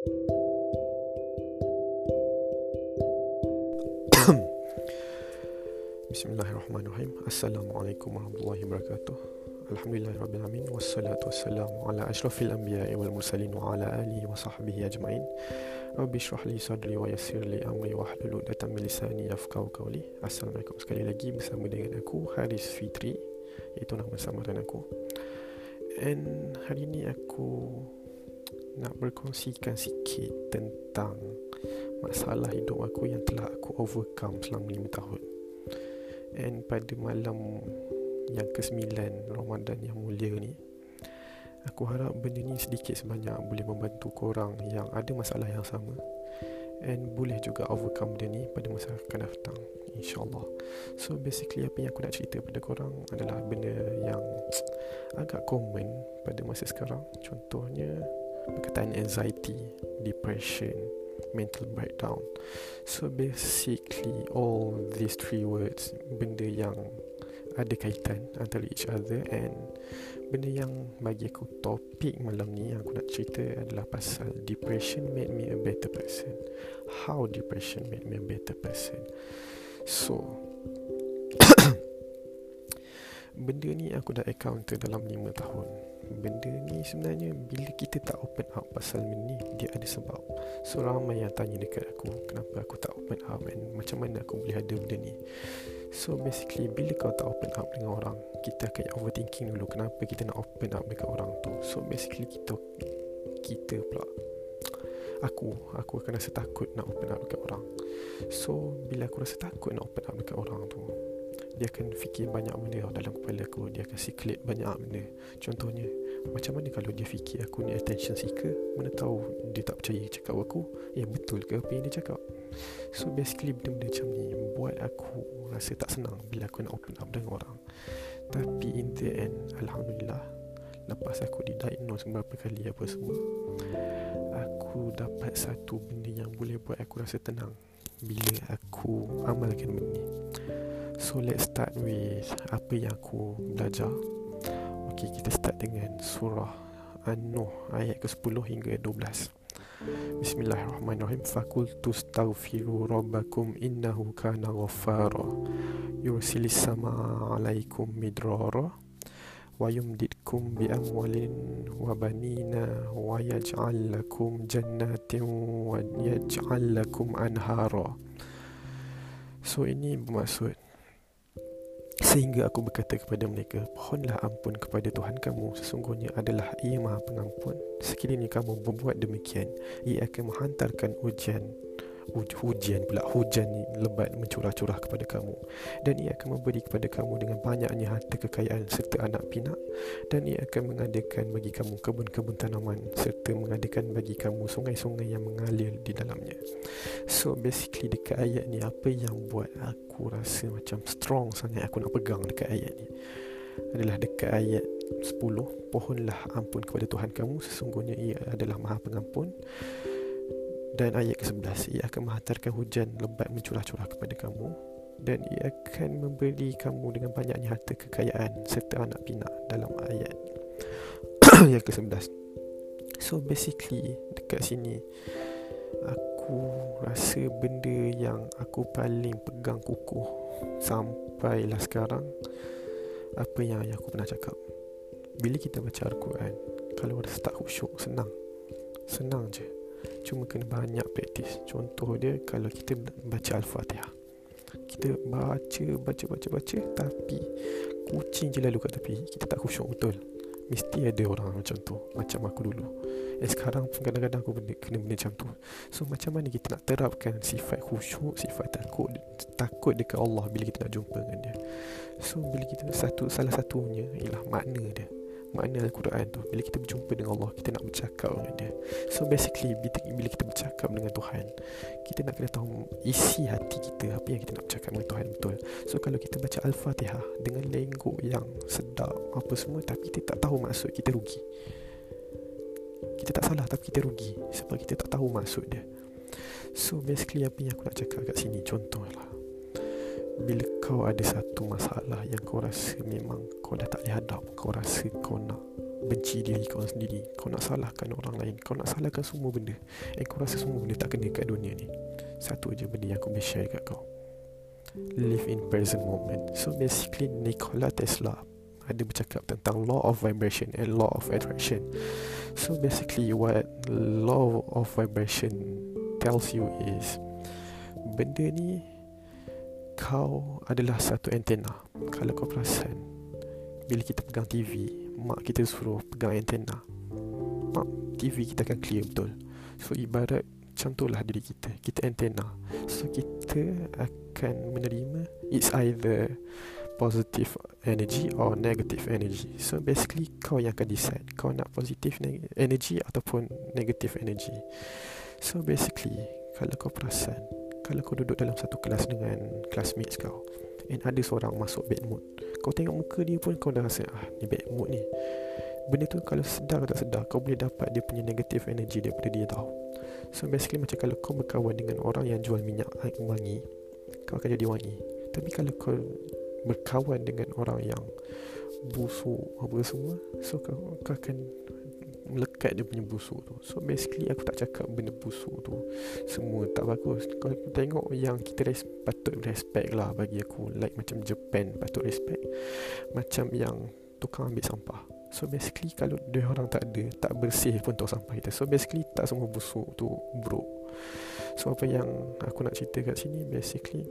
Bismillahirrahmanirrahim Assalamualaikum warahmatullahi wabarakatuh Alhamdulillahirrahmanirrahim Wassalatu wassalamu ala ashrafil anbiya wal mursalin Wa ala alihi wa sahbihi ajma'in Rabbi syrah li sadri wa yassir li amri Wa hlulu datam milisani yafqaw qawli Assalamualaikum sekali lagi bersama dengan aku Haris Fitri Iaitu nama samaran aku And hari ini aku Nak berkongsikan sikit tentang Masalah hidup aku yang telah aku overcome selama 5 tahun. And pada malam yang ke-9 Ramadan yang mulia ni Aku harap benda ni sedikit sebanyak boleh membantu korang yang ada masalah yang sama. And boleh juga overcome benda ni pada masa akan datang InsyaAllah. So basically apa yang aku nak cerita pada korang adalah benda yang agak common pada masa sekarang. Contohnya berkaitan anxiety, depression, mental breakdown. So basically all these three words benda yang ada kaitan antara each other and benda yang bagi aku topik malam ni yang aku nak cerita adalah pasal depression made me a better person. How depression made me a better person. So benda ni aku dah encounter dalam 5 tahun. Benda ni sebenarnya bila kita tak open up pasal benda ni dia ada sebab. So ramai yang tanya dekat aku kenapa aku tak open up and macam mana aku boleh ada benda ni. So basically bila kau tak open up dengan orang kita akan overthinking dulu kenapa kita nak open up dekat orang tu. So basically kita kita pula aku aku akan rasa takut nak open up dekat orang. So bila aku rasa takut nak open up dekat orang tu dia akan fikir banyak benda dalam kepala aku. Dia akan circulate banyak benda. Contohnya macam mana kalau dia fikir aku ni attention seeker? Mana tahu dia tak percaya cakap aku. Ya betul ke apa yang dia cakap? So basically benda-benda macam ni buat aku rasa tak senang bila aku nak open up dengan orang. Tapi in the end Alhamdulillah lepas aku didiagnose beberapa kali apa semua aku dapat satu benda yang boleh buat aku rasa tenang bila aku amalkan benda ni So let's start with apa yang aku belajar. Okay kita start dengan surah An-Nuh ayat ke-10 hingga 12 Bismillahirrahmanirrahim. Fakultu staghfiru rabbakum innahu kana ghaffara. Yursilis sama alaikum midrara Wa yumdidkum bi amwalin wa banina Wa yaj'al lakum jannatin wa yaj'al anhara. So ini bermaksud Sehingga aku berkata kepada mereka Pohonlah ampun kepada Tuhan kamu. Sesungguhnya adalah ia maha pengampun. Sekiranya kamu berbuat demikian Ia akan menghantarkan ujian hujan pula. Hujan lebat mencurah-curah kepada kamu. Dan ia akan memberi kepada kamu dengan banyaknya harta kekayaan serta anak pinak. Dan ia akan mengadakan bagi kamu kebun-kebun tanaman serta mengadakan bagi kamu sungai-sungai yang mengalir di dalamnya. So basically dekat ayat ni apa yang buat aku rasa macam strong sangat aku nak pegang dekat ayat ni adalah dekat ayat 10 pohonlah ampun kepada Tuhan kamu. Sesungguhnya ia adalah maha pengampun dan ayat ke-11 Ia akan menghantarkan hujan lebat mencurah-curah kepada kamu Dan ia akan memberi kamu dengan banyaknya harta kekayaan Serta anak pinak dalam ayat Yang ke-11 So basically dekat sini Aku rasa benda yang aku paling pegang kukuh Sampailah sekarang Apa yang ayah aku pernah cakap. Bila kita baca Al-Quran Kalau rasa tak khusyuk senang. Senang je Cuma kena banyak praktis Contoh dia Kalau kita baca Al-Fatihah. Kita baca Baca baca baca Tapi Kucing je lalu kat tepi. Kita tak khusyuk betul? Mesti ada orang macam tu Macam aku dulu. Eh sekarang pun kadang-kadang aku benda, kena benda macam tu. So macam mana kita nak terapkan Sifat khusyuk Sifat takut Takut dekat Allah Bila kita nak jumpa dengan dia? So bila kita satu Salah satunya Ialah makna dia makna Al-Quran tu? Bila kita berjumpa dengan Allah kita nak bercakap dengan dia. So basically bila kita bercakap dengan Tuhan kita nak kena tahu isi hati kita apa yang kita nak bercakap dengan Tuhan betul? So kalau kita baca Al-Fatihah dengan lenggok yang sedap apa semua tapi kita tak tahu maksud kita rugi. Kita tak salah tapi kita rugi sebab kita tak tahu maksud dia. So basically apa yang aku nak cakap kat sini contohlah bila kau ada satu masalah yang kau rasa memang kau dah tak boleh hadap kau rasa kau nak benci diri kau sendiri Kau nak salahkan orang lain Kau nak salahkan semua benda And kau rasa semua benda tak kena kat dunia ni Satu aja benda yang aku boleh share kat kau. Live in present moment. So basically Nikola Tesla Ada bercakap tentang law of vibration And law of attraction. So basically what law of vibration tells you is Benda ni Kau adalah satu antena Kalau kau perasan Bila kita pegang TV mak kita suruh pegang antena mak TV kita akan clear betul? So ibarat contohlah diri kita. Kita antena so kita akan menerima it's either positive energy or negative energy. So basically kau yang akan decide kau nak positive energy ataupun negative energy. So basically kalau kau perasan kalau kau duduk dalam satu kelas dengan classmates kau and ada seorang masuk bad mood kau tengok muka dia pun kau dah rasa ah ni bad mood ni. Benda tu kalau sedar atau tak sedar kau boleh dapat dia punya negative energy daripada dia tau. So basically macam kalau kau berkawan dengan orang yang jual minyak wangi kau akan jadi wangi. Tapi kalau kau berkawan dengan orang yang busuk apa semua so kau, kau akan melekat dia punya busuk tu. So basically aku tak cakap benda busuk tu Semua tak bagus. Kalau aku tengok yang kita res- patut respect lah bagi aku. Like macam Japan patut respect. Macam yang tukang ambil sampah. So basically kalau dia orang tak ada Tak bersih pun tong sampah kita. So basically tak semua busuk tu buruk. So apa yang aku nak cerita kat sini Basically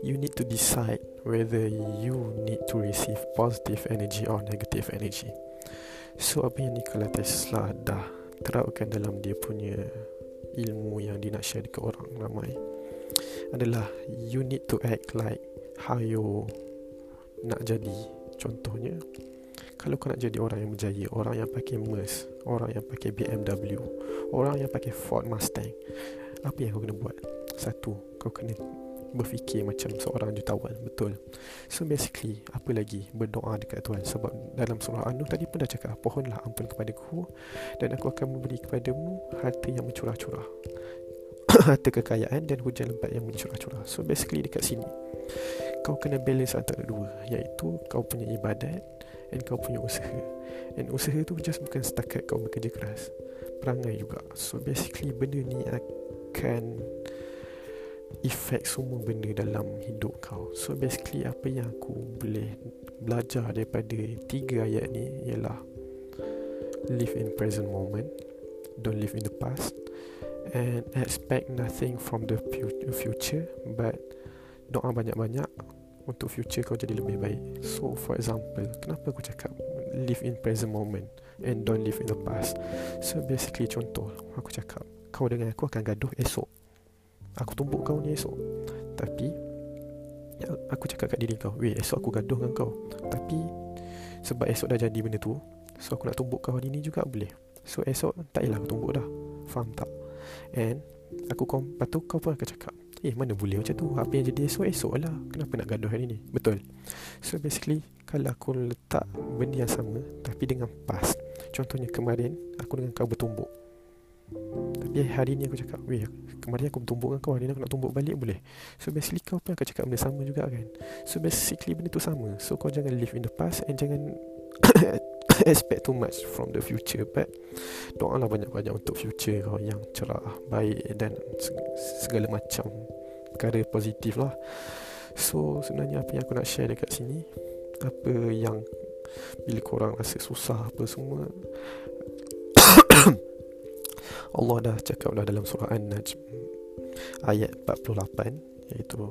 You need to decide whether you need to receive positive energy or negative energy. So apa yang Nikola Tesla dah terapkan dalam dia punya ilmu yang dia nak share dekat orang ramai adalah you need to act like how you nak jadi. Contohnya kalau kau nak jadi orang yang berjaya orang yang pakai Merc orang yang pakai BMW orang yang pakai Ford Mustang apa yang kau kena buat? Satu kau kena berfikir macam seorang jutawan betul. So basically apa lagi? Berdoa dekat Tuhan. Sebab dalam surah An-Nur tadi pun dah cakap pohonlah ampun kepada ku dan aku akan memberi kepadamu harta yang mencurah-curah harta kekayaan dan hujan lebat yang mencurah-curah. So basically dekat sini kau kena balance antara dua iaitu kau punya ibadat dan kau punya usaha. Dan usaha tu just bukan setakat kau bekerja keras perangai juga. So basically benda ni akan efek semua benda dalam hidup kau. So basically apa yang aku boleh belajar daripada tiga ayat ni ialah Live in present moment Don't live in the past And expect nothing from the future But doa banyak-banyak untuk future kau jadi lebih baik. So for example, kenapa aku cakap live in present moment And don't live in the past? So basically contoh, aku cakap Kau dengan aku akan gaduh esok Aku tumbuk kau ni esok. Tapi Aku cakap kat diri kau Weh esok aku gaduh dengan kau. Tapi Sebab esok dah jadi benda tu So aku nak tumbuk kau hari ni juga boleh. So esok tak payahlah aku tumbuk dah. Faham tak? And Aku kau Lepas tu kau pun akan cakap Eh mana boleh macam tu? Apa yang jadi esok-esok lah. Kenapa nak gaduh hari ni? Betul. So basically Kalau aku letak Benda yang sama Tapi dengan past Contohnya kemarin Aku dengan kau bertumbuk tapi hari ni aku cakap Weh kemarin aku bertumbuk dengan kau Hari ni aku nak tumbuk balik boleh? So basically kau pun akan cakap benda sama juga kan? So basically benda tu sama. So kau jangan live in the past And jangan expect too much from the future. But Doa lah banyak-banyak untuk future kau Yang cerah, baik dan segala macam Perkara positif lah. So sebenarnya apa yang aku nak share dekat sini Apa yang Bila korang rasa susah apa semua Allah dah cakap dah dalam surah An-Najm ayat 48 iaitu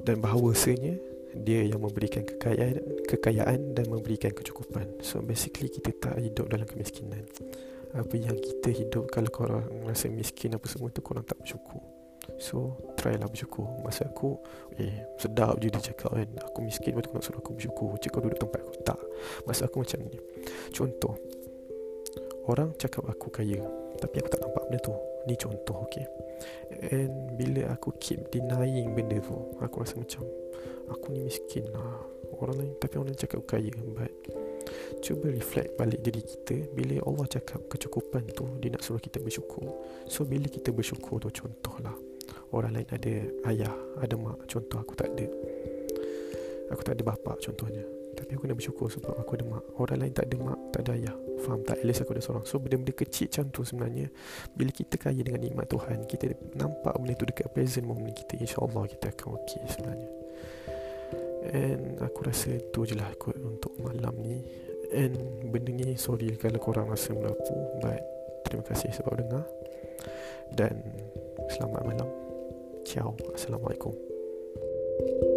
dan bahawasanya dia yang memberikan kekayaan kekayaan dan memberikan kecukupan. So basically kita tak hidup dalam kemiskinan. Apa yang kita hidup kalau korang rasa miskin apa semua tu korang tak bersyukur. So try lah bersyukur. Masa aku eh sedap je dia cakap kan aku miskin betul nak suruh aku bersyukur. Cik kau duduk tempat aku tak. Masa aku macam ni. Contoh orang cakap aku kaya tapi aku tak nampak benda tu. Ni contoh okay And bila aku keep denying benda tu Aku rasa macam Aku ni miskin lah. Orang lain Tapi orang lain cakap aku kaya. But Cuba reflect balik diri kita. Bila Allah cakap kecukupan tu Dia nak suruh kita bersyukur. So bila kita bersyukur tu Contoh lah Orang lain ada ayah Ada mak. Contoh aku tak ada. Aku tak ada bapak contohnya Tapi aku nak bersyukur sebab aku ada mak. Orang lain tak ada mak, tak ada ayah. Faham tak? At least aku ada seorang. So benda-benda kecil macam tu sebenarnya Bila kita kaya dengan nikmat Tuhan Kita nampak benda tu dekat present moment kita InsyaAllah kita akan okay sebenarnya. And aku rasa tu je lah kot untuk malam ni. And benda ni sorry kalau korang rasa melapu But terima kasih sebab dengar. Dan selamat malam. Ciao. Assalamualaikum. thank you